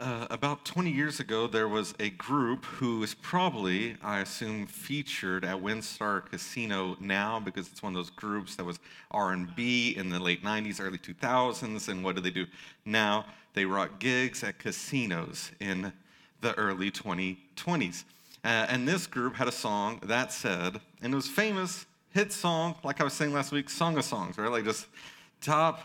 uh, about 20 years ago, there was a group who is probably, I assume, featured at WinStar Casino now because it's one of those groups that was R&B in the late 90s, early 2000s. And what do they do now? They rock gigs at casinos in the early 2020s. Uh, and this group had a song that said, and it was famous, hit song, like I was saying last week, Song of Songs, right? Like just top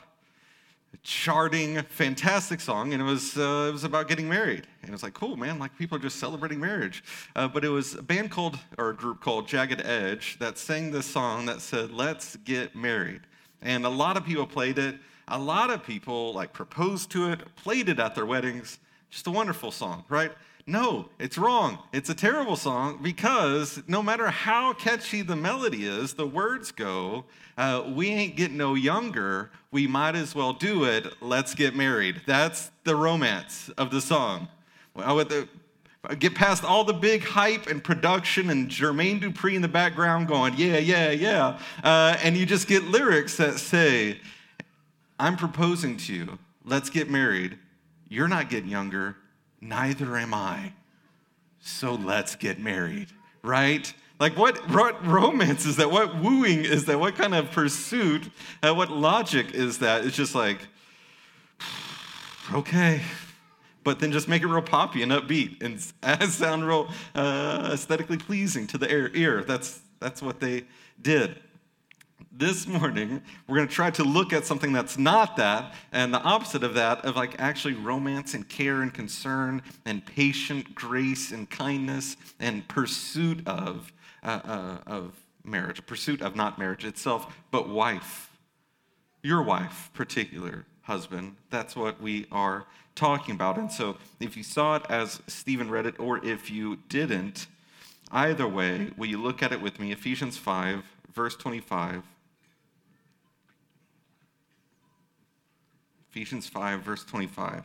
charting, fantastic song, and it was uh, it was about getting married. And it was like, cool, man, like people are just celebrating marriage. Uh, but it was a band called or a group called Jagged Edge that sang this song that said, "Let's get married." And a lot of people played it. A lot of people like proposed to it, played it at their weddings. Just a wonderful song, right? No, it's wrong. It's a terrible song because no matter how catchy the melody is, the words go, uh, we ain't getting no younger. We might as well do it. Let's get married. That's the romance of the song. Well, the, get past all the big hype and production and Jermaine Dupri in the background going, yeah, yeah, yeah. Uh, and you just get lyrics that say, I'm proposing to you. Let's get married. You're not getting younger neither am I. So let's get married, right? Like, what, what romance is that? What wooing is that? What kind of pursuit? Uh, what logic is that? It's just like, okay. But then just make it real poppy and upbeat and sound real uh, aesthetically pleasing to the ear. That's, that's what they did this morning, we're going to try to look at something that's not that and the opposite of that, of like actually romance and care and concern and patient grace and kindness and pursuit of, uh, uh, of marriage, pursuit of not marriage itself, but wife. Your wife, particular husband. That's what we are talking about. And so if you saw it as Stephen read it or if you didn't, either way, will you look at it with me? Ephesians 5, verse 25. Ephesians 5, verse 25.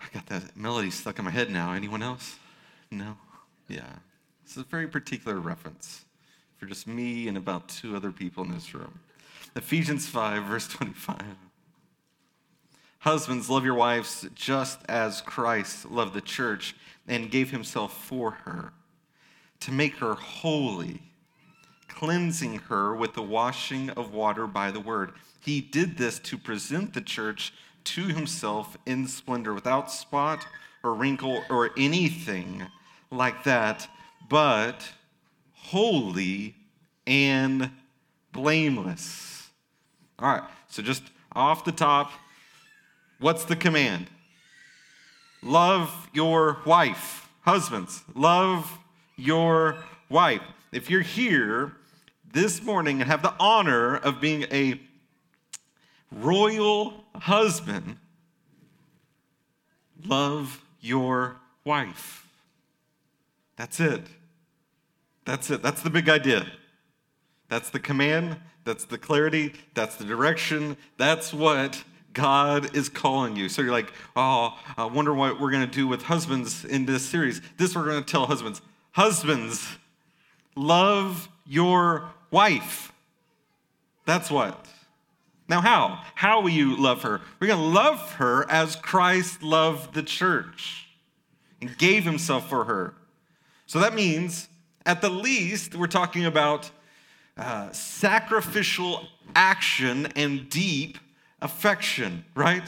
I got that melody stuck in my head now. Anyone else? No? Yeah. This is a very particular reference for just me and about two other people in this room. Ephesians 5, verse 25. Husbands, love your wives just as Christ loved the church and gave himself for her to make her holy, cleansing her with the washing of water by the word he did this to present the church to himself in splendor, without spot or wrinkle or anything like that, but holy and blameless. All right, so just off the top, what's the command? Love your wife. Husbands, love your wife. If you're here this morning and have the honor of being a royal husband, love your wife. That's it. That's it. That's the big idea. That's the command. That's the clarity. That's the direction. That's what God is calling you. So you're like, oh, I wonder what we're going to do with husbands in this series. This we're going to tell husbands. Husbands, love your wife. That's what. Now, how? How will you love her? We're going to love her as Christ loved the church and gave himself for her. So that means, at the least, we're talking about uh, sacrificial action and deep affection, right?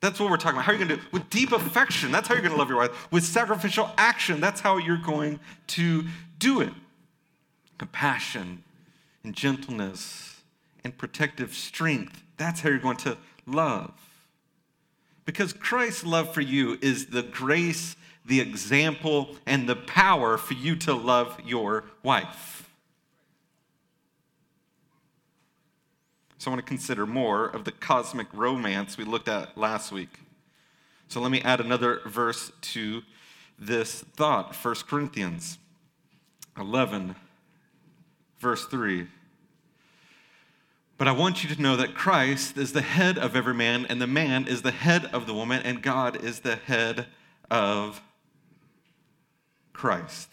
That's what we're talking about. How are you going to do it? With deep affection, that's how you're going to love your wife. With sacrificial action, that's how you're going to do it. Compassion and gentleness and protective strength. That's how you're going to love. Because Christ's love for you is the grace, the example, and the power for you to love your wife. So I want to consider more of the cosmic romance we looked at last week. So let me add another verse to this thought 1 Corinthians 11, verse 3. But I want you to know that Christ is the head of every man, and the man is the head of the woman, and God is the head of Christ.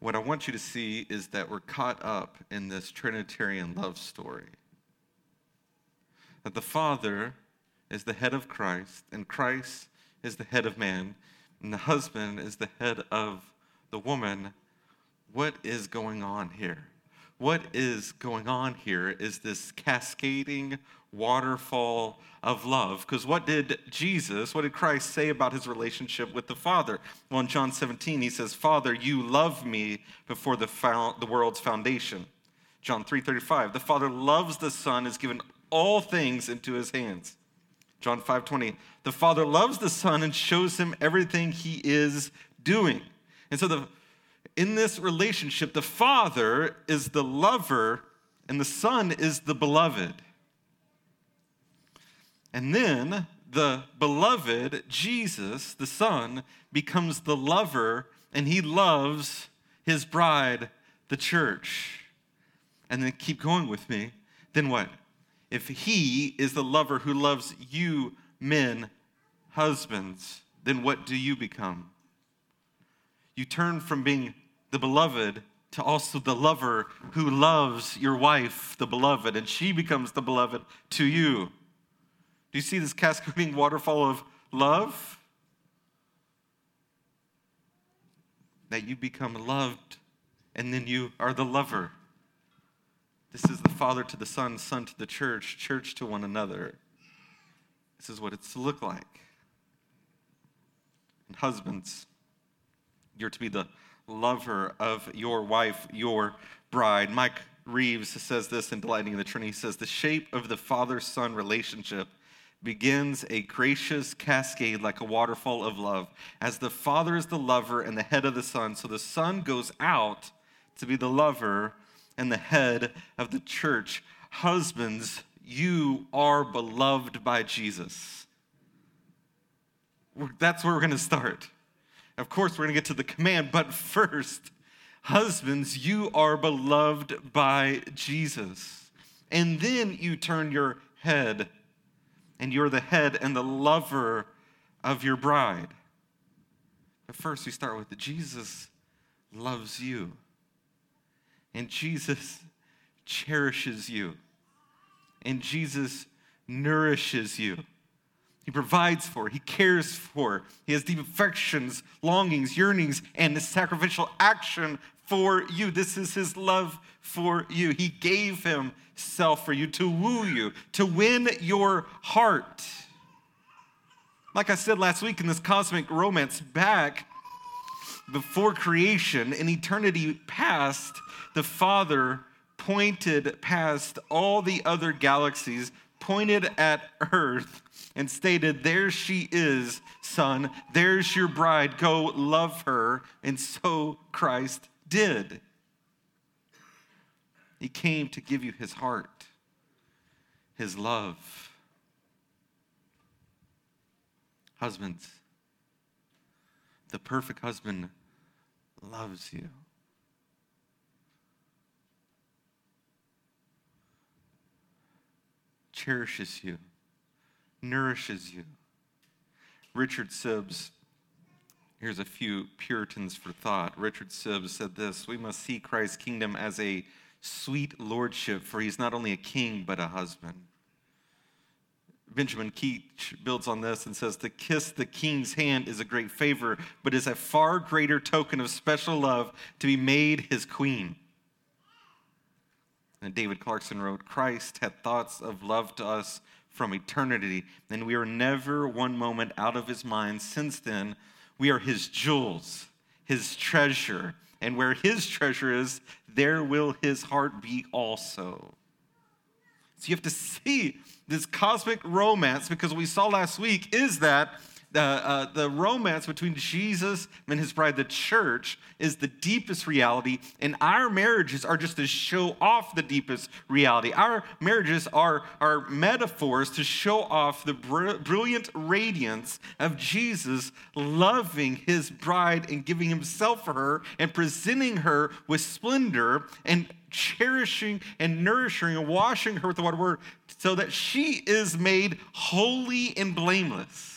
What I want you to see is that we're caught up in this Trinitarian love story. that the Father is the head of Christ, and Christ is the head of man, and the husband is the head of the woman. What is going on here? What is going on here is this cascading waterfall of love. Because what did Jesus, what did Christ say about his relationship with the Father? Well, in John 17, he says, Father, you love me before the, the world's foundation. John 3:35, the Father loves the Son, has given all things into his hands. John 5:20, the Father loves the Son and shows him everything he is doing. And so the in this relationship, the Father is the lover and the Son is the beloved. And then the beloved, Jesus, the Son, becomes the lover and he loves his bride, the church. And then keep going with me. Then what? If he is the lover who loves you, men, husbands, then what do you become? You turn from being the beloved to also the lover who loves your wife, the beloved, and she becomes the beloved to you. Do you see this cascading waterfall of love? That you become loved and then you are the lover. This is the Father to the Son, Son to the church, church to one another. This is what it's to look like. And husbands, you're to be the lover of your wife, your bride. Mike Reeves says this in Delighting in the Trinity. He says, The shape of the father son relationship begins a gracious cascade like a waterfall of love. As the father is the lover and the head of the son, so the son goes out to be the lover and the head of the church. Husbands, you are beloved by Jesus. That's where we're going to start. Of course, we're going to get to the command, but first, husbands, you are beloved by Jesus. And then you turn your head, and you're the head and the lover of your bride. But first, we start with Jesus loves you, and Jesus cherishes you, and Jesus nourishes you. He provides for, He cares for. He has deep affections, longings, yearnings, and sacrificial action for you. This is His love for you. He gave Himself for you to woo you, to win your heart. Like I said last week in this cosmic romance, back before creation, in eternity past, the Father pointed past all the other galaxies, pointed at Earth and stated, There she is, son. There's your bride. Go love her. And so Christ did. He came to give you his heart, his love. Husbands, the perfect husband loves you. Cherishes you nourishes you. Richard Sibbes, here's a few Puritans for thought. Richard Sibbes said this We must see Christ's kingdom as a sweet lordship, for he's not only a king, but a husband. Benjamin Keach builds on this and says, To kiss the king's hand is a great favor, but is a far greater token of special love to be made his queen. And David Clarkson wrote, Christ had thoughts of love to us from eternity, and we are never one moment out of his mind. Since then, we are his jewels, his treasure, and where his treasure is, there will his heart be also. So you have to see this cosmic romance because what we saw last week is that the, uh, the romance between Jesus and his bride, the church, is the deepest reality, and our marriages are just to show off the deepest reality. Our marriages are, are metaphors to show off the br- brilliant radiance of Jesus loving his bride and giving himself for her and presenting her with splendor and cherishing and nourishing and washing her with the water word so that she is made holy and blameless.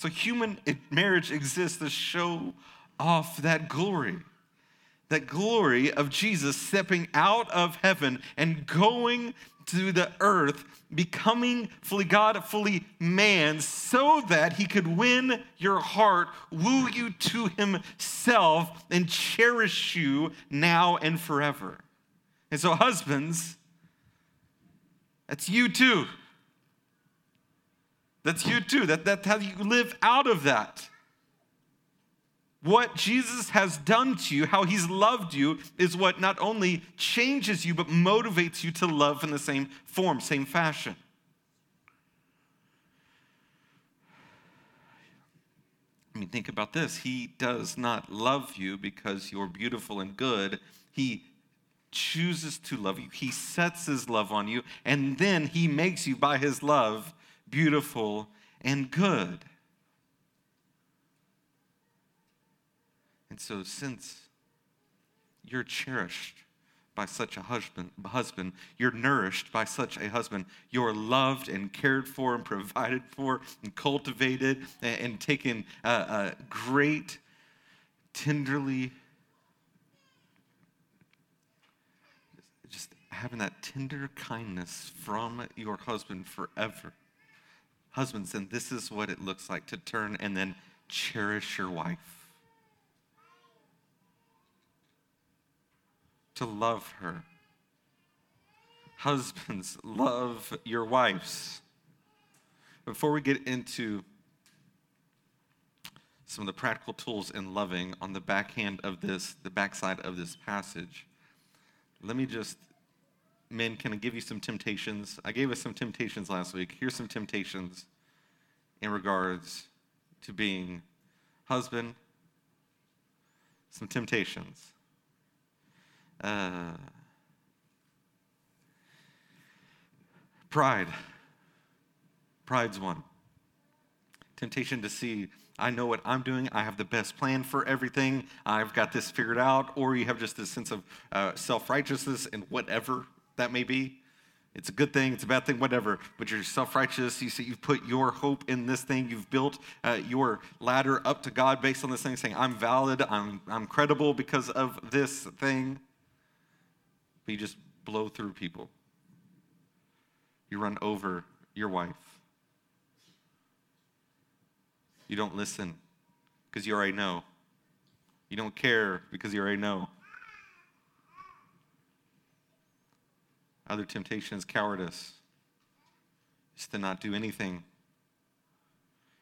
So human marriage exists to show off that glory. that glory of Jesus stepping out of heaven and going to the earth, becoming fully God, fully man, so that he could win your heart, woo you to himself, and cherish you now and forever. And so, husbands, that's you too. That's you too. That, that's how you live out of that. What Jesus has done to you, how he's loved you, is what not only changes you, but motivates you to love in the same form, same fashion. I mean, think about this. He does not love you because you're beautiful and good. He chooses to love you. He sets his love on you, and then he makes you, by his love, beautiful and good. And so, since you're cherished by such a husband, husband, you're nourished by such a husband, you're loved and cared for and provided for and cultivated and, and taken uh, great, tenderly, just having that tender kindness from your husband forever. Husbands, and this is what it looks like to turn and then cherish your wife to love her. Husbands, love your wives. Before we get into some of the practical tools in loving on the backhand of this, the backside of this passage, let me just, men, can I give you some temptations? I gave us some temptations last week. Here's some temptations in regards to being husband, some temptations. Uh, pride. Pride's one. Temptation to see, I know what I'm doing. I have the best plan for everything. I've got this figured out. Or you have just this sense of uh, self righteousness and whatever that may be. It's a good thing, it's a bad thing, whatever. But you're self righteous. You see, you've put your hope in this thing. You've built uh, your ladder up to God based on this thing, saying, I'm valid, I'm, I'm credible because of this thing but you just blow through people. You run over your wife. You don't listen because you already know. You don't care because you already know. Other temptation is cowardice. Is to not do anything.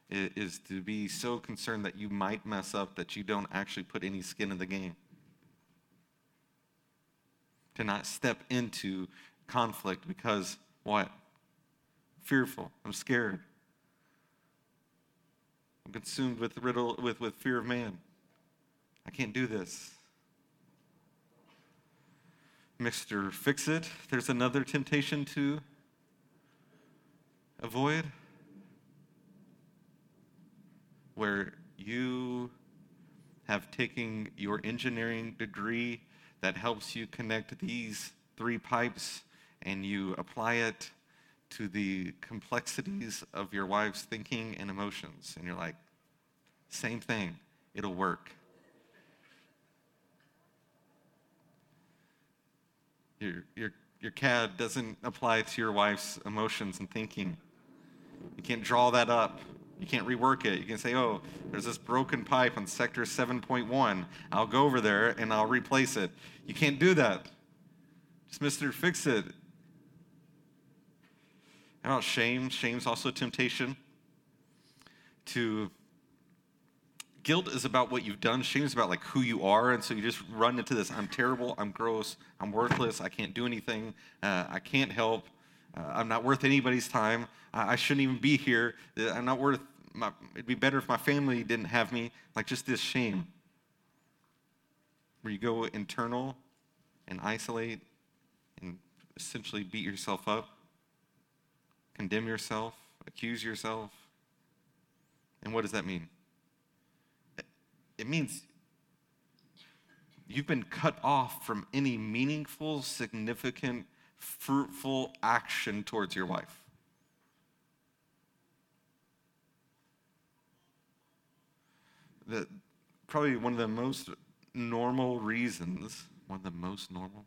It is to be so concerned that you might mess up that you don't actually put any skin in the game to not step into conflict because what? Fearful. I'm scared. I'm consumed with riddle with, with fear of man. I can't do this. Mr. Fix It, there's another temptation to avoid where you have taken your engineering degree that helps you connect these three pipes and you apply it to the complexities of your wife's thinking and emotions. And you're like, same thing, it'll work. Your, your, your CAD doesn't apply to your wife's emotions and thinking. You can't draw that up. You can't rework it. You can say, oh, there's this broken pipe on sector 7.1. I'll go over there and I'll replace it. You can't do that. Just Mr. Fix It. How about shame? Shame's also temptation. To guilt is about what you've done. Shame is about like who you are, and so you just run into this: I'm terrible, I'm gross, I'm worthless, I can't do anything, uh, I can't help. Uh, I'm not worth anybody's time. I, I shouldn't even be here. Uh, I'm not worth. My, it'd be better if my family didn't have me. Like just this shame, where you go internal and isolate and essentially beat yourself up, condemn yourself, accuse yourself. And what does that mean? It means you've been cut off from any meaningful, significant fruitful action towards your wife. The, probably one of the most normal reasons, one of the most normal,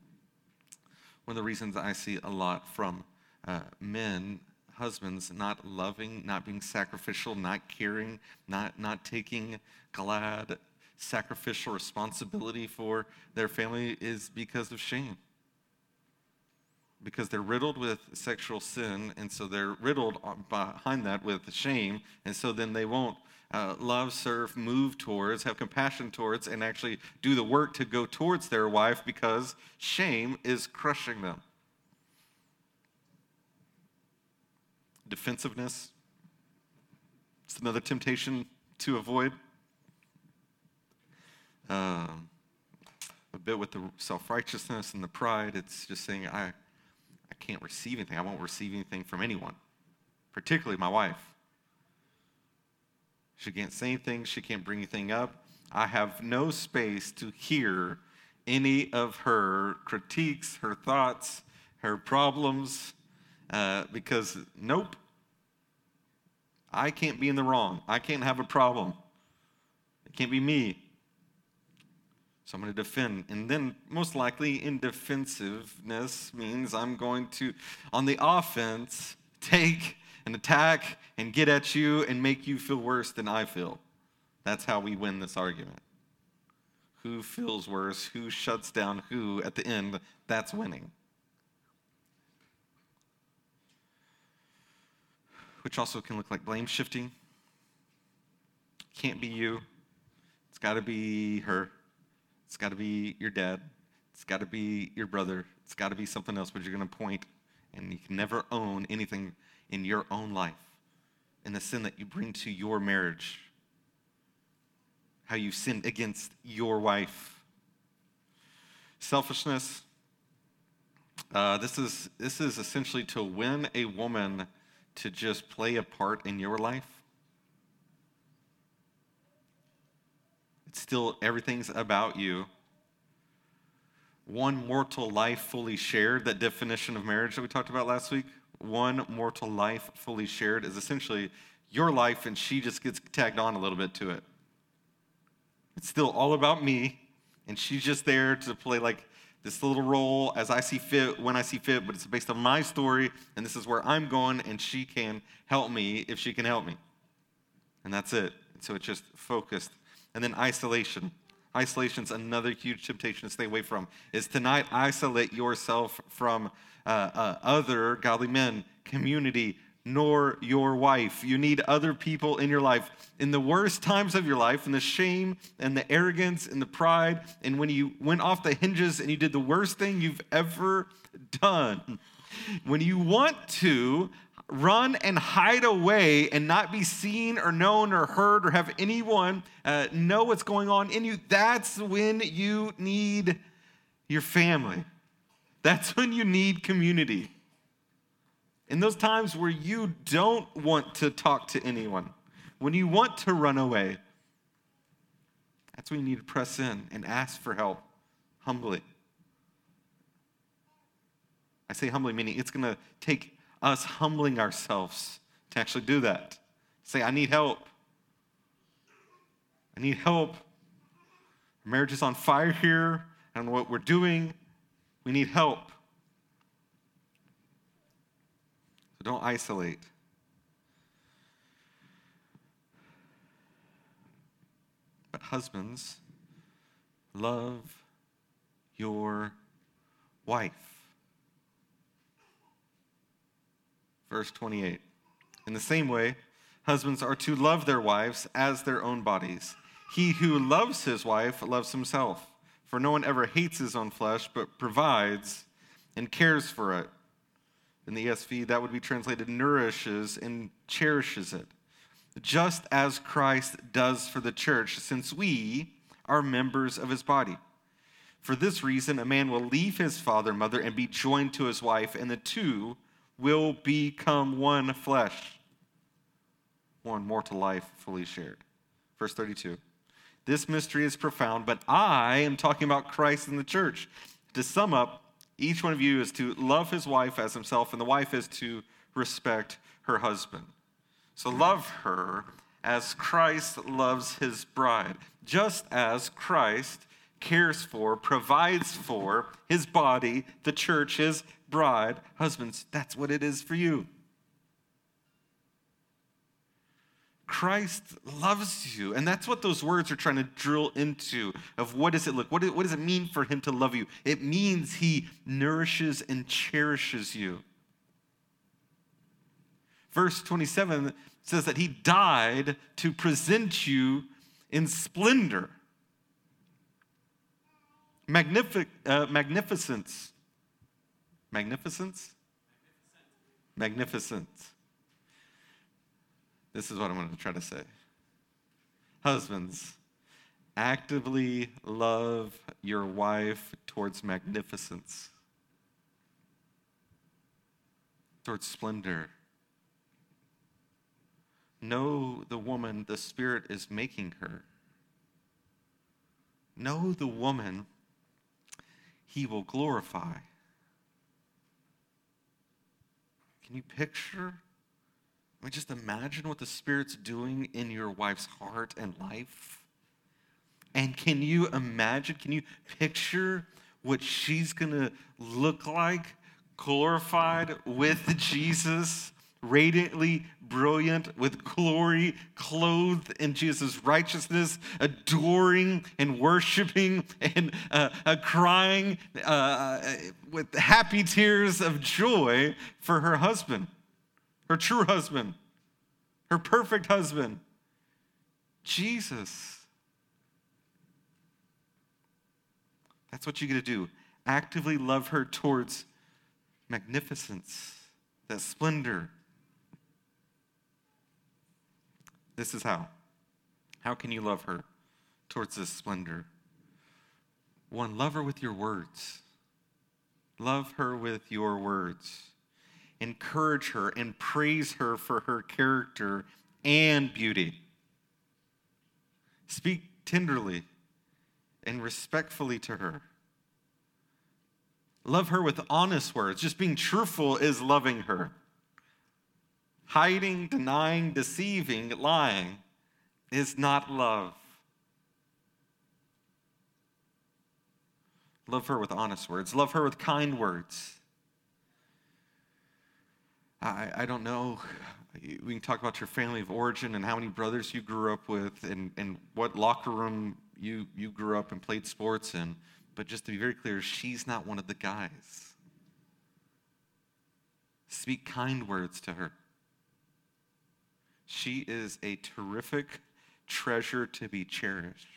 one of the reasons I see a lot from uh, men, husbands not loving, not being sacrificial, not caring, not, not taking glad, sacrificial responsibility for their family is because of shame. Because they're riddled with sexual sin, and so they're riddled behind that with shame, and so then they won't uh, love, serve, move towards, have compassion towards, and actually do the work to go towards their wife because shame is crushing them. Defensiveness. It's another temptation to avoid. Um, a bit with the self righteousness and the pride, it's just saying, I, I can't receive anything. I won't receive anything from anyone, particularly my wife. She can't say anything, she can't bring anything up. I have no space to hear any of her critiques, her thoughts, her problems, uh, because nope, I can't be in the wrong. I can't have a problem. It can't be me. So I'm going to defend. And then, most likely, in defensiveness means I'm going to, on the offense, take and attack and get at you and make you feel worse than I feel. That's how we win this argument. Who feels worse? Who shuts down who at the end? That's winning. Which also can look like blame shifting. Can't be you. It's got to be her. It's got to be your dad. It's got to be your brother. It's got to be something else, but you're going to point, and you can never own anything in your own life, in the sin that you bring to your marriage, how you sinned against your wife. Selfishness. Uh, this is this is essentially to win a woman to just play a part in your life. It's still everything's about you. One mortal life fully shared, that definition of marriage that we talked about last week one mortal life fully shared is essentially your life, and she just gets tagged on a little bit to it. It's still all about me, and she's just there to play like this little role as I see fit, when I see fit, but it's based on my story, and this is where I'm going, and she can help me if she can help me. And that's it. So it's just focused. And then isolation. Isolation's another huge temptation to stay away from. Is tonight isolate yourself from uh, uh, other godly men, community, nor your wife. You need other people in your life. In the worst times of your life, in the shame and the arrogance and the pride, and when you went off the hinges and you did the worst thing you've ever done, when you want to run and hide away and not be seen or known or heard or have anyone uh, know what's going on in you, that's when you need your family. That's when you need community. In those times where you don't want to talk to anyone, when you want to run away, that's when you need to press in and ask for help humbly. I say humbly, meaning it's going to take us humbling ourselves to actually do that. Say, I need help. I need help. marriage is on fire here. I don't know what we're doing. We need help. So don't isolate. But husbands, love your wife. Verse 28. In the same way, husbands are to love their wives as their own bodies. He who loves his wife loves himself. For no one ever hates his own flesh, but provides and cares for it. In the ESV, that would be translated nourishes and cherishes it, just as Christ does for the church, since we are members of his body. For this reason, a man will leave his father and mother and be joined to his wife, and the two will become one flesh, one mortal life fully shared. Verse 32. This mystery is profound, but I am talking about Christ and the church. To sum up, each one of you is to love his wife as himself, and the wife is to respect her husband. So love her as Christ loves his bride, just as Christ cares for, provides for his body, the church, his bride. Husbands, that's what it is for you. Christ loves you. And that's what those words are trying to drill into of what does it look? What, what does it mean for him to love you? It means he nourishes and cherishes you. Verse 27 says that he died to present you in splendor, magnific- uh, magnificence. Magnificence? Magnificence. This is what I'm going to try to say. Husbands, actively love your wife towards magnificence, towards splendor. Know the woman the Spirit is making her. Know the woman he will glorify. Can you picture I mean, just imagine what the Spirit's doing in your wife's heart and life. And can you imagine, can you picture what she's going to look like glorified with Jesus, radiantly brilliant, with glory, clothed in Jesus' righteousness, adoring and worshiping and uh, uh, crying uh, with happy tears of joy for her husband? Her true husband, her perfect husband, Jesus. That's what you get to do. Actively love her towards magnificence, that splendor. This is how. How can you love her towards this splendor? One, love her with your words. Love her with your words encourage her, and praise her for her character and beauty. Speak tenderly and respectfully to her. Love her with honest words. Just being truthful is loving her. Hiding, denying, deceiving, lying is not love. Love her with honest words. Love her with kind words. I, I don't know. We can talk about your family of origin and how many brothers you grew up with and, and what locker room you, you grew up and played sports in. But just to be very clear, she's not one of the guys. Speak kind words to her. She is a terrific treasure to be cherished.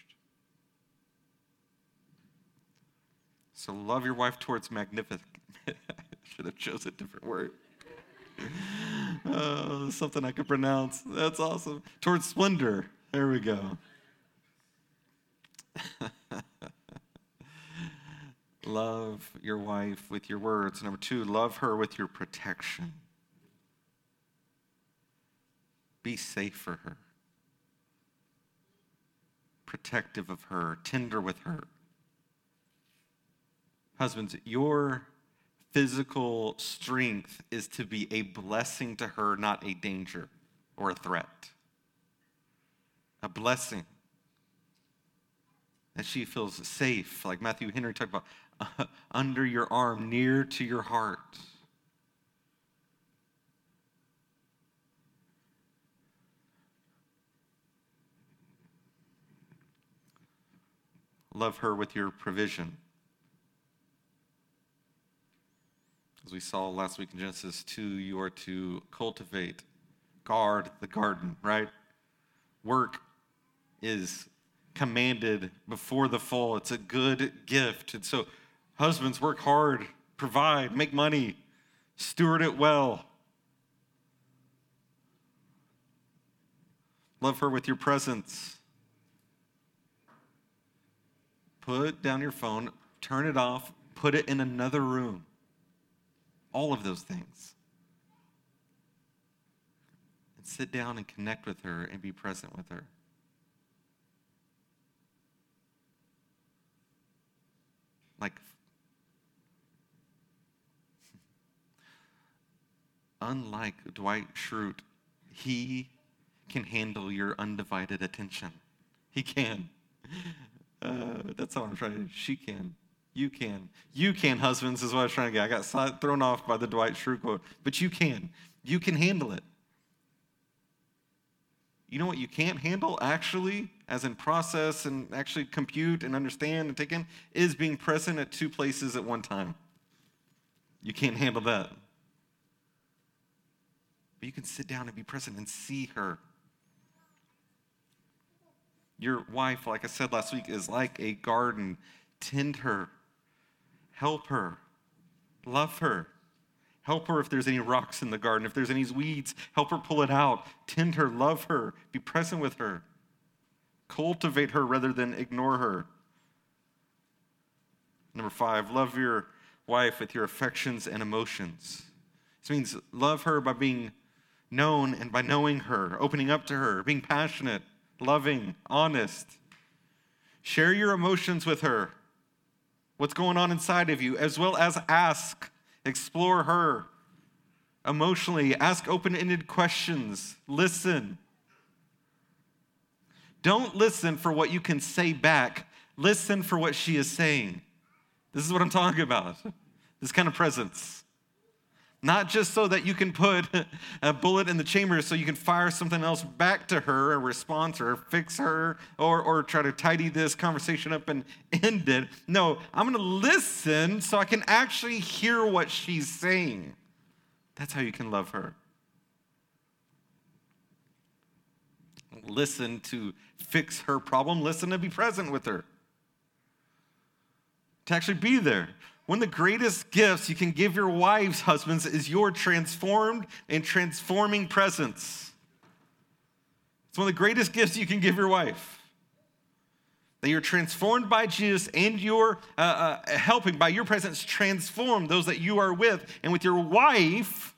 So love your wife towards magnificent. Should have chosen a different word oh, something I could pronounce. That's awesome. Towards splendor. There we go. love your wife with your words. Number two, love her with your protection. Be safe for her, protective of her, tender with her. Husbands, your physical strength is to be a blessing to her, not a danger or a threat. A blessing. That she feels safe, like Matthew Henry talked about, uh, under your arm, near to your heart. Love her with your provision. As we saw last week in Genesis 2, you are to cultivate, guard the garden, right? Work is commanded before the fall. It's a good gift. And so, husbands, work hard, provide, make money, steward it well. Love her with your presence. Put down your phone, turn it off, put it in another room all of those things. And sit down and connect with her and be present with her. Like, unlike Dwight Schrute, he can handle your undivided attention. He can. Uh, that's all I'm trying to. She can. You can. You can, husbands, is what I was trying to get. I got thrown off by the Dwight Schrute quote, but you can. You can handle it. You know what you can't handle, actually, as in process and actually compute and understand and take in, is being present at two places at one time. You can't handle that. But you can sit down and be present and see her. Your wife, like I said last week, is like a garden. Tend her, help her, love her. Help her if there's any rocks in the garden. If there's any weeds, help her pull it out. Tend her, love her, be present with her. Cultivate her rather than ignore her. Number five, love your wife with your affections and emotions. This means love her by being known and by knowing her, opening up to her, being passionate, loving, honest. Share your emotions with her, what's going on inside of you, as well as ask, explore her emotionally, ask open ended questions, listen. Don't listen for what you can say back, listen for what she is saying. This is what I'm talking about. This kind of presence. Not just so that you can put a bullet in the chamber so you can fire something else back to her, a response, or fix her, or, or try to tidy this conversation up and end it. No, I'm going to listen so I can actually hear what she's saying. That's how you can love her. Listen to fix her problem, listen to be present with her to actually be there. One of the greatest gifts you can give your wives, husbands, is your transformed and transforming presence. It's one of the greatest gifts you can give your wife. That you're transformed by Jesus and you're uh, uh, helping by your presence transform those that you are with. And with your wife,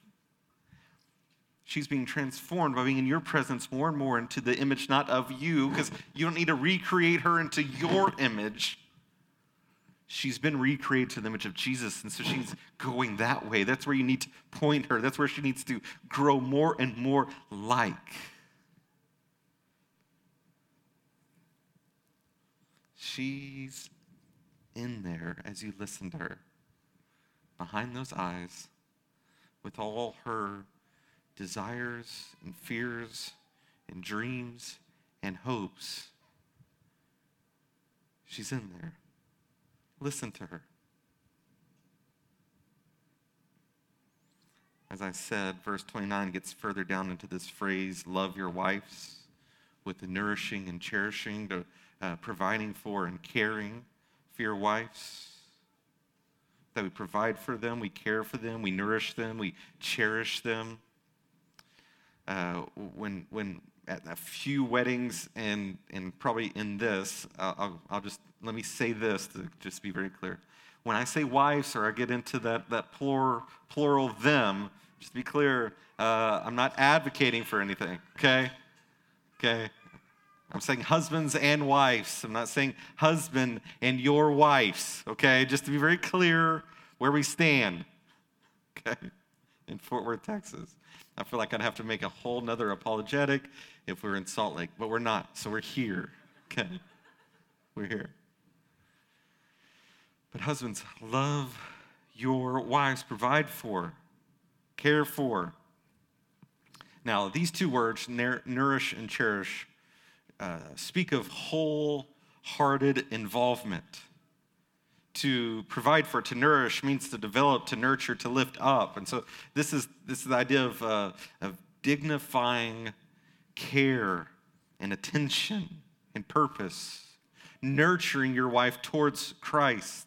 she's being transformed by being in your presence more and more into the image not of you, because you don't need to recreate her into your image She's been recreated to the image of Jesus, and so she's going that way. That's where you need to point her. That's where she needs to grow more and more like. She's in there as you listen to her, behind those eyes, with all her desires and fears and dreams and hopes. She's in there. Listen to her. As I said, verse 29 gets further down into this phrase love your wives with the nourishing and cherishing, to, uh, providing for and caring for your wives. That we provide for them, we care for them, we nourish them, we cherish them. Uh, when, when at a few weddings and, and probably in this, uh, I'll, I'll just let me say this to just be very clear. When I say wives or I get into that, that plural, plural them, just to be clear, uh, I'm not advocating for anything, okay? Okay? I'm saying husbands and wives. I'm not saying husband and your wives, okay? Just to be very clear where we stand, okay? In Fort Worth, Texas. I feel like I'd have to make a whole nother apologetic if we were in Salt Lake, but we're not, so we're here, okay? We're here. But husbands, love your wives, provide for, care for. Now, these two words, nourish and cherish, uh, speak of wholehearted involvement. To provide for, to nourish means to develop, to nurture, to lift up. And so this is, this is the idea of, uh, of dignifying care and attention and purpose, nurturing your wife towards Christ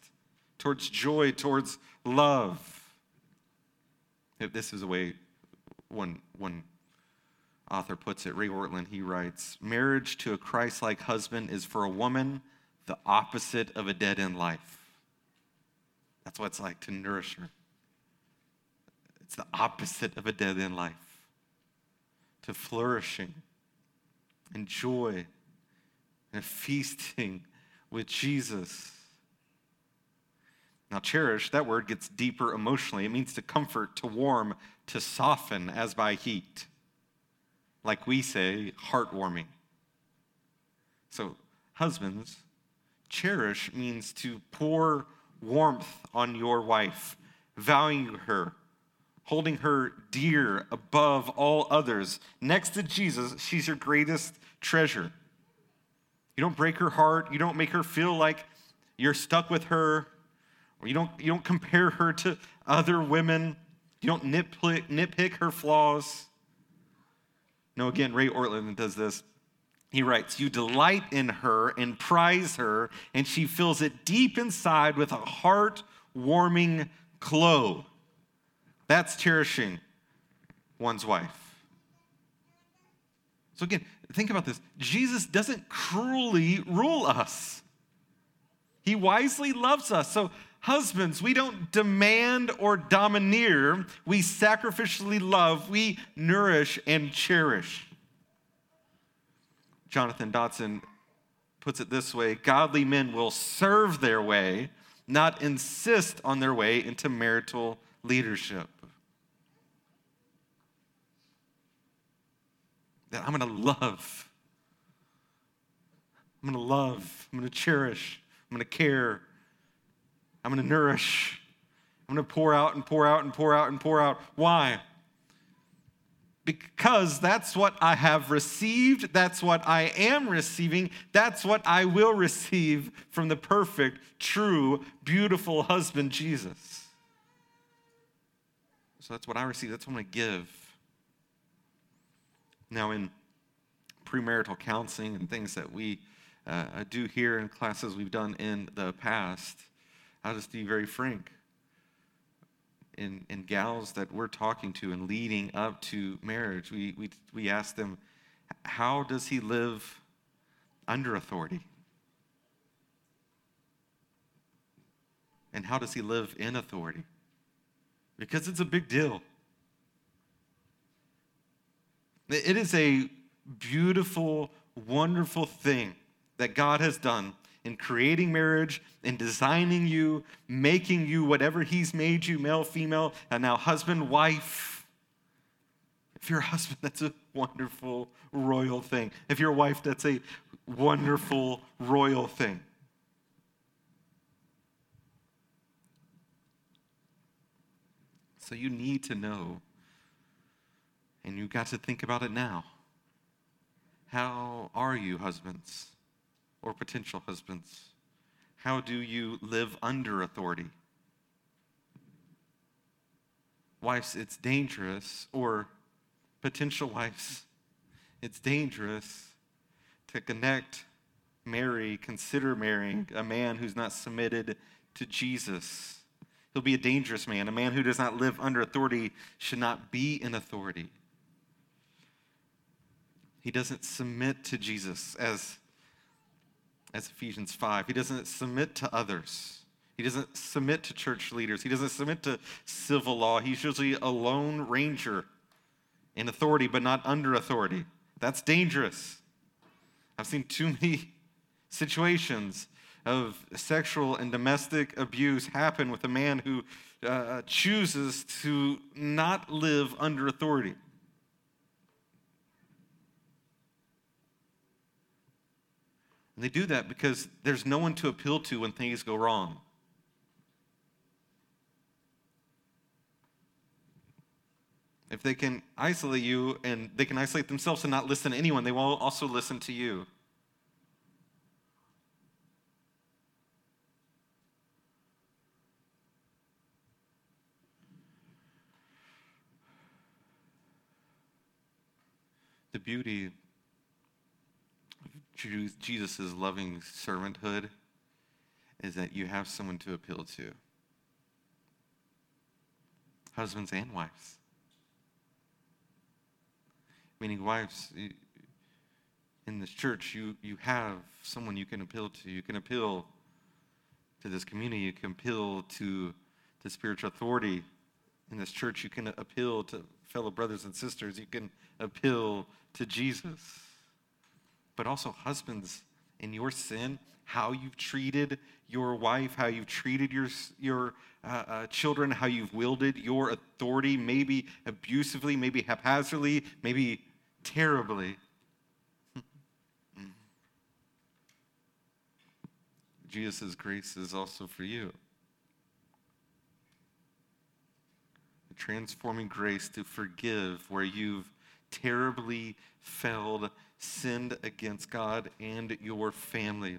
towards joy, towards love. If this is the way one, one author puts it, Ray Ortlund, he writes Marriage to a Christ like husband is for a woman the opposite of a dead end life. That's what it's like to nourish her. It's the opposite of a dead end life. To flourishing and joy and feasting with Jesus now, cherish, that word gets deeper emotionally. It means to comfort, to warm, to soften as by heat. Like we say, heartwarming. So, husbands, cherish means to pour warmth on your wife, valuing her, holding her dear above all others. Next to Jesus, she's your greatest treasure. You don't break her heart, you don't make her feel like you're stuck with her, you don't, you don't compare her to other women, you don't nitpick, nitpick her flaws. No, again, Ray Ortlund does this. He writes, You delight in her and prize her, and she feels it deep inside with a heart warming glow. That's cherishing one's wife. So, again, think about this Jesus doesn't cruelly rule us, He wisely loves us. So, husbands, we don't demand or domineer, we sacrificially love, we nourish and cherish. Jonathan Dodson puts it this way Godly men will serve their way, not insist on their way into marital leadership. That I'm going to love. I'm going to love. I'm going to cherish. I'm going to care. I'm going to nourish. I'm going to pour out and pour out and pour out and pour out. Why? Because that's what I have received, that's what I am receiving, that's what I will receive from the perfect, true, beautiful husband, Jesus. So that's what I receive, that's what I'm going to give. Now, in premarital counseling and things that we uh, do here in classes we've done in the past, I'll just be very frank and, and gals that we're talking to and leading up to marriage, we, we, we ask them, how does he live under authority? And how does he live in authority? Because it's a big deal. It is a beautiful, wonderful thing that God has done in creating marriage, in designing you, making you whatever He's made you male, female, and now husband, wife. If you're a husband, that's a wonderful, royal thing. If you're a wife, that's a wonderful, royal thing. So you need to know, and you've got to think about it now. How are you, husbands? Or potential husbands? How do you live under authority? Wives, it's dangerous, or potential wives, it's dangerous to connect, marry, consider marrying a man who's not submitted to Jesus. He'll be a dangerous man. A man who does not live under authority should not be in authority. He doesn't submit to Jesus as as Ephesians 5. He doesn't submit to others. He doesn't submit to church leaders. He doesn't submit to civil law. He's usually a lone ranger in authority, but not under authority. That's dangerous. I've seen too many situations of sexual and domestic abuse happen with a man who uh, chooses to not live under authority. And they do that because there's no one to appeal to when things go wrong. If they can isolate you and they can isolate themselves and not listen to anyone, they will also listen to you. The beauty Jesus' loving servanthood is that you have someone to appeal to. Husbands and wives. Meaning, wives, in this church, you, you have someone you can appeal to. You can appeal to this community, you can appeal to the spiritual authority in this church, you can appeal to fellow brothers and sisters, you can appeal to Jesus but also husbands in your sin, how you've treated your wife, how you've treated your, your uh, uh, children, how you've wielded your authority, maybe abusively, maybe haphazardly, maybe terribly. Jesus' grace is also for you. The transforming grace to forgive where you've terribly failed, sinned against God and your family,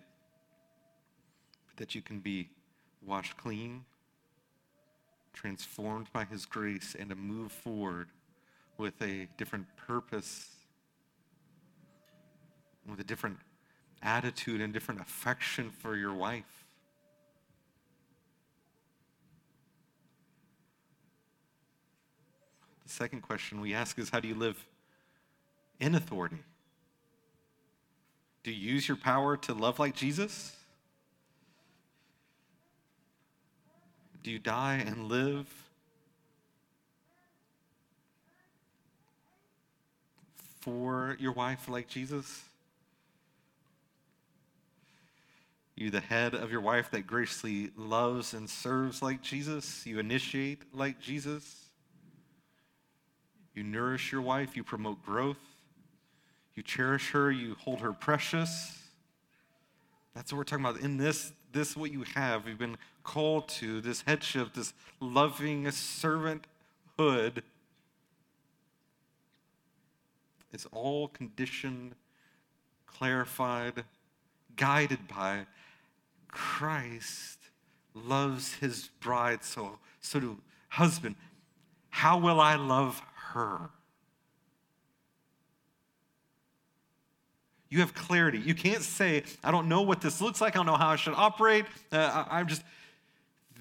that you can be washed clean, transformed by His grace, and to move forward with a different purpose, with a different attitude and different affection for your wife. The second question we ask is how do you live in authority? Do you use your power to love like Jesus? Do you die and live for your wife like Jesus? You, the head of your wife that graciously loves and serves like Jesus. You initiate like Jesus. You nourish your wife. You promote growth. You cherish her. You hold her precious. That's what we're talking about. In this, this what you have. You've been called to this headship, this loving servanthood. It's all conditioned, clarified, guided by Christ loves his bride so so do husband how will I love her You have clarity. You can't say, I don't know what this looks like. I don't know how I should operate. Uh, I, I'm just,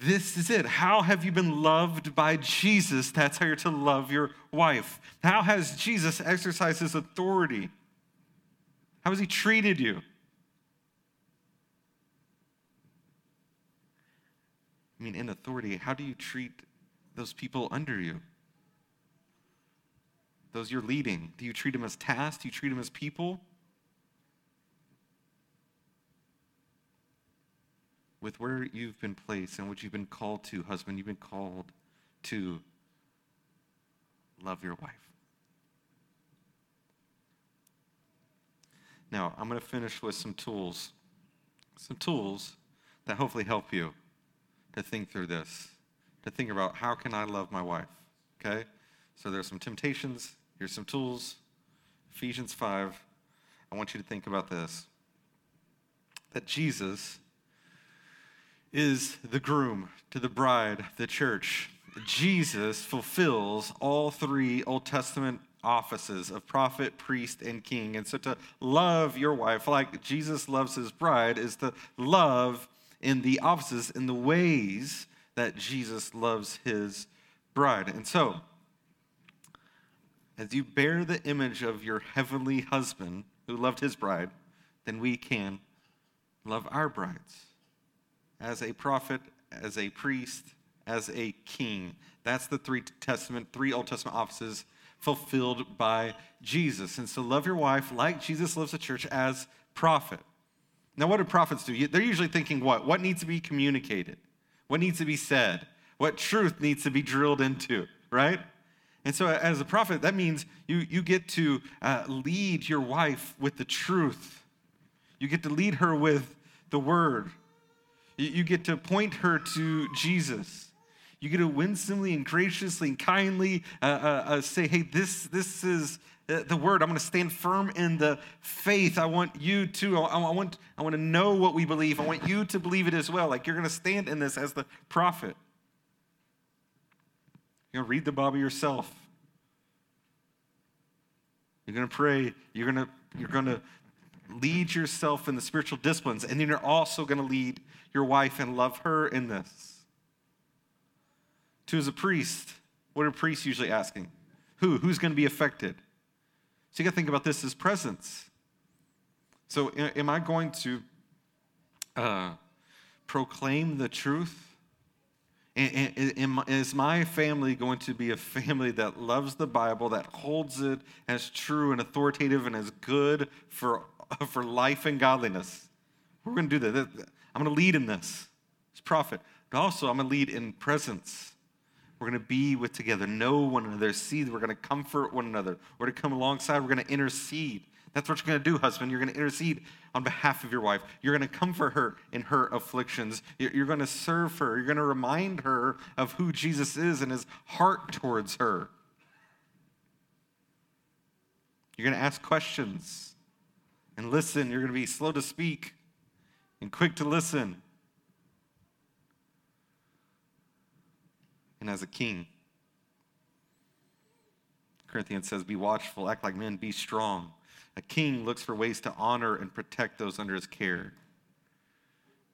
this is it. How have you been loved by Jesus? That's how you're to love your wife. How has Jesus exercised his authority? How has he treated you? I mean, in authority, how do you treat those people under you? Those you're leading? Do you treat them as tasks? Do you treat them as people? With where you've been placed and what you've been called to, husband, you've been called to love your wife. Now, I'm going to finish with some tools. Some tools that hopefully help you to think through this, to think about how can I love my wife? Okay? So there's some temptations, here's some tools. Ephesians 5. I want you to think about this. That Jesus is the groom to the bride, the church. Jesus fulfills all three Old Testament offices of prophet, priest, and king. And so to love your wife like Jesus loves his bride is to love in the offices, in the ways that Jesus loves his bride. And so, as you bear the image of your heavenly husband who loved his bride, then we can love our brides as a prophet, as a priest, as a king. That's the three Testament, three Old Testament offices fulfilled by Jesus. And so love your wife like Jesus loves the church as prophet. Now, what do prophets do? They're usually thinking what? What needs to be communicated? What needs to be said? What truth needs to be drilled into, right? And so, as a prophet, that means you, you get to uh, lead your wife with the truth. You get to lead her with the word. You, get to point her to Jesus. You get to winsomely and graciously and kindly uh, uh, uh say, hey, this, this is the word. I'm going to stand firm in the faith. I want you to, I want, I want to know what we believe. I want you to believe it as well. Like you're going to stand in this as the prophet. You're going to read the Bible yourself. You're going to pray. You're going to, you're going to lead yourself in the spiritual disciplines. And then you're also going to lead your wife and love her in this. Two, as a priest, what are priests usually asking? Who? Who's going to be affected? So you got to think about this as presence. So, am I going to uh, proclaim the truth? Is my family going to be a family that loves the Bible, that holds it as true and authoritative and as good for, for life and godliness? We're going to do that. I'm going to lead in this as prophet, but also I'm going to lead in presence. We're going to be with together, know one another, see that we're going to comfort one another. We're going to come alongside, we're going to intercede. That's what you're going to do, husband. You're going to intercede on behalf of your wife. You're going to comfort her in her afflictions. You're going to serve her. You're going to remind her of who Jesus is and his heart towards her. You're going to ask questions and listen. You're going to be slow to speak and quick to listen. And as a king, Corinthians says, Be watchful, act like men, be strong. A king looks for ways to honor and protect those under his care.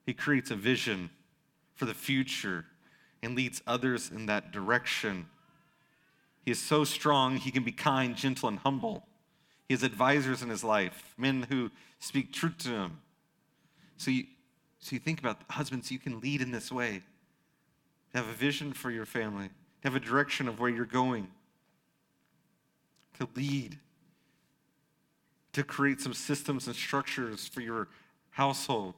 He creates a vision for the future and leads others in that direction. He is so strong, he can be kind, gentle, and humble. He has advisors in his life, men who speak truth to him. So you, so you think about husbands, you can lead in this way. Have a vision for your family, have a direction of where you're going, to lead to create some systems and structures for your household,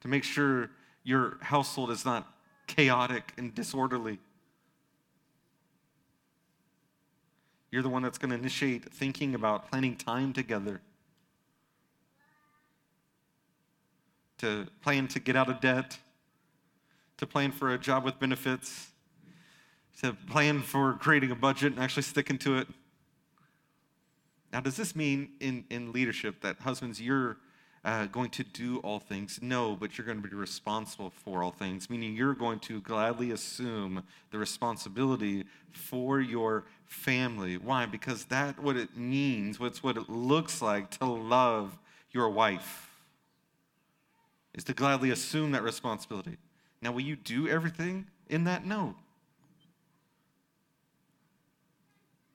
to make sure your household is not chaotic and disorderly. You're the one that's going to initiate thinking about planning time together, to plan to get out of debt, to plan for a job with benefits, to plan for creating a budget and actually sticking to it. Now, does this mean in, in leadership that husbands, you're uh, going to do all things? No, but you're going to be responsible for all things, meaning you're going to gladly assume the responsibility for your family. Why? Because that what it means, what's what it looks like to love your wife, is to gladly assume that responsibility. Now, will you do everything in that? No.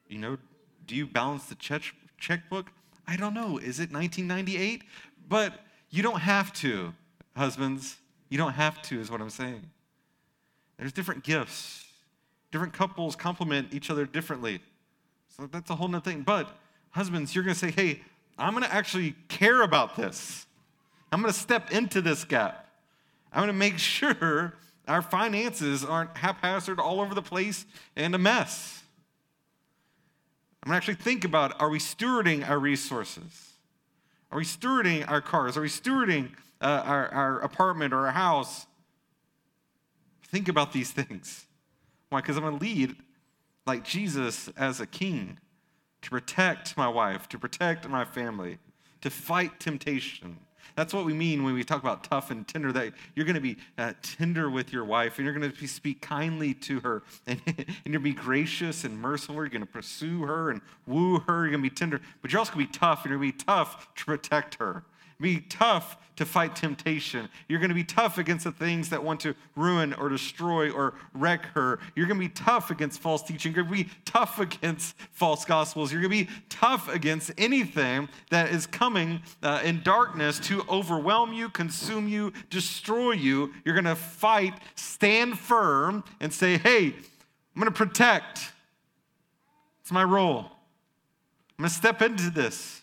You know, do you balance the check, checkbook? I don't know. Is it 1998? But you don't have to, husbands. You don't have to, is what I'm saying. There's different gifts. Different couples complement each other differently. So that's a whole nother thing. But husbands, you're going to say, hey, I'm going to actually care about this. I'm going to step into this gap. I'm going to make sure our finances aren't haphazard all over the place and a mess. I'm going to actually think about are we stewarding our resources? Are we stewarding our cars? Are we stewarding uh, our, our apartment or our house? Think about these things. Why? Because I'm going to lead like Jesus as a king to protect my wife, to protect my family, to fight temptation, that's what we mean when we talk about tough and tender, that you're going to be uh, tender with your wife and you're going to speak kindly to her and, and you're going to be gracious and merciful. You're going to pursue her and woo her. You're going to be tender, but you're also going to be tough and you're going to be tough to protect her. Be tough to fight temptation. You're going to be tough against the things that want to ruin or destroy or wreck her. You're going to be tough against false teaching. You're going to be tough against false gospels. You're going to be tough against anything that is coming uh, in darkness to overwhelm you, consume you, destroy you. You're going to fight, stand firm, and say, hey, I'm going to protect. It's my role. I'm going to step into this.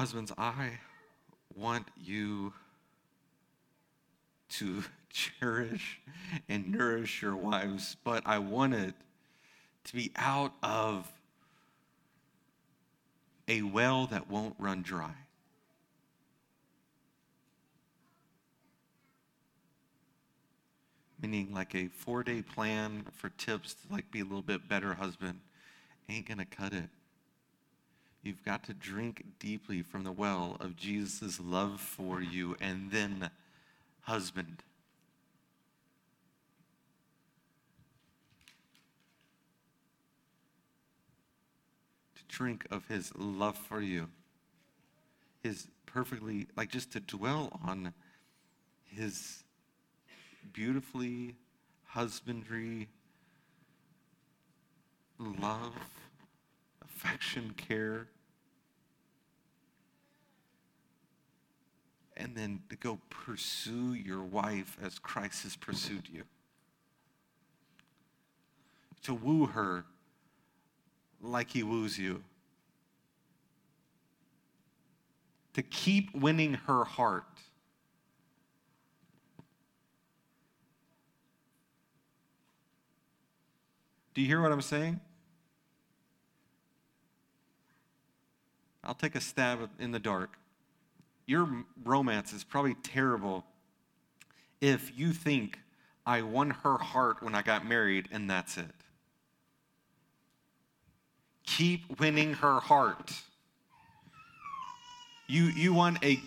Husbands, I want you to cherish and nourish your wives, but I want it to be out of a well that won't run dry. Meaning like a four-day plan for tips to like be a little bit better husband ain't gonna cut it. You've got to drink deeply from the well of Jesus' love for you, and then, husband. To drink of his love for you, his perfectly, like just to dwell on his beautifully husbandry love affection, care. And then to go pursue your wife as Christ has pursued you. To woo her like he woos you. To keep winning her heart. Do you hear what I'm saying? I'll take a stab in the dark. Your romance is probably terrible if you think I won her heart when I got married and that's it. Keep winning her heart. You, you want a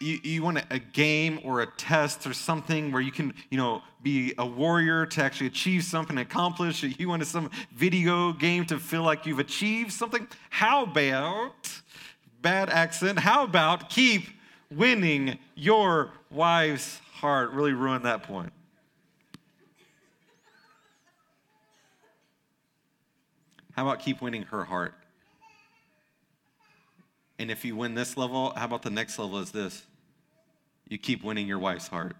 you, you want a game or a test or something where you can you know be a warrior to actually achieve something accomplish you want some video game to feel like you've achieved something how about bad accent how about keep winning your wife's heart really ruined that point how about keep winning her heart and if you win this level, how about the next level is this? You keep winning your wife's heart.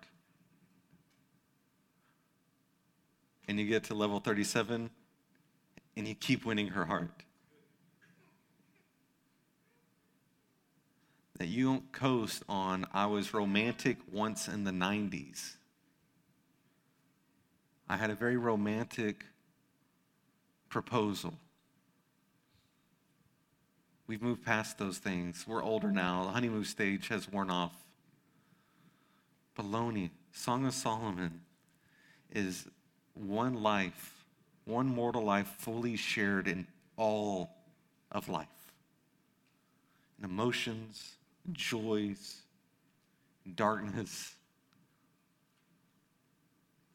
And you get to level 37 and you keep winning her heart. That you don't coast on, I was romantic once in the 90s. I had a very romantic proposal. We've moved past those things. We're older now. The honeymoon stage has worn off. Baloney, Song of Solomon is one life, one mortal life fully shared in all of life. In emotions, joys, darkness,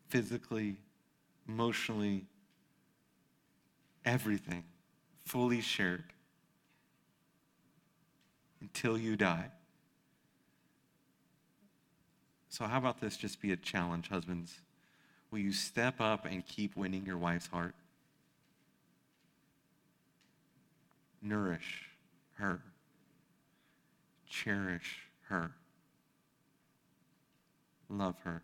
physically, emotionally, everything fully shared until you die. So, how about this just be a challenge, husbands? Will you step up and keep winning your wife's heart? Nourish her, cherish her, love her.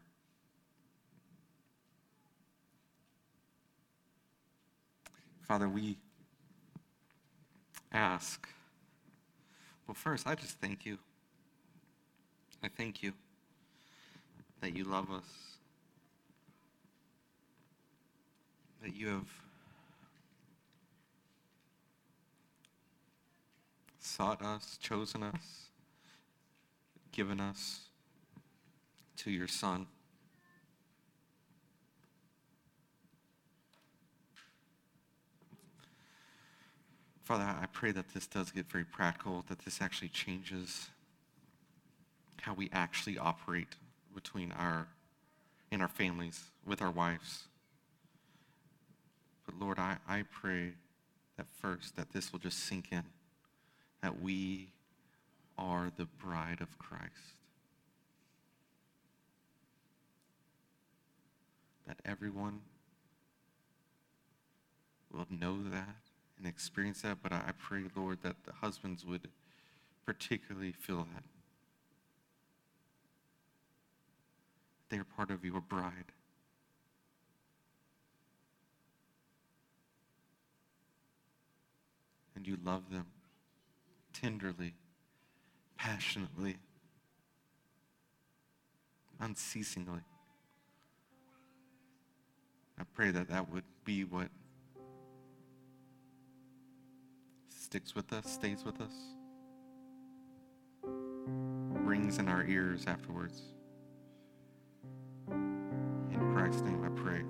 Father, we ask well, first, I just thank you. I thank you that you love us, that you have sought us, chosen us, given us to your Son. Father, I pray that this does get very practical, that this actually changes how we actually operate between our in our families, with our wives. But Lord, I, I pray that first that this will just sink in, that we are the bride of Christ. That everyone will know that and experience that, but I pray, Lord, that the husbands would particularly feel that. They are part of your bride. And you love them tenderly, passionately, unceasingly. I pray that that would be what sticks with us, stays with us, rings in our ears afterwards. In Christ's name I pray.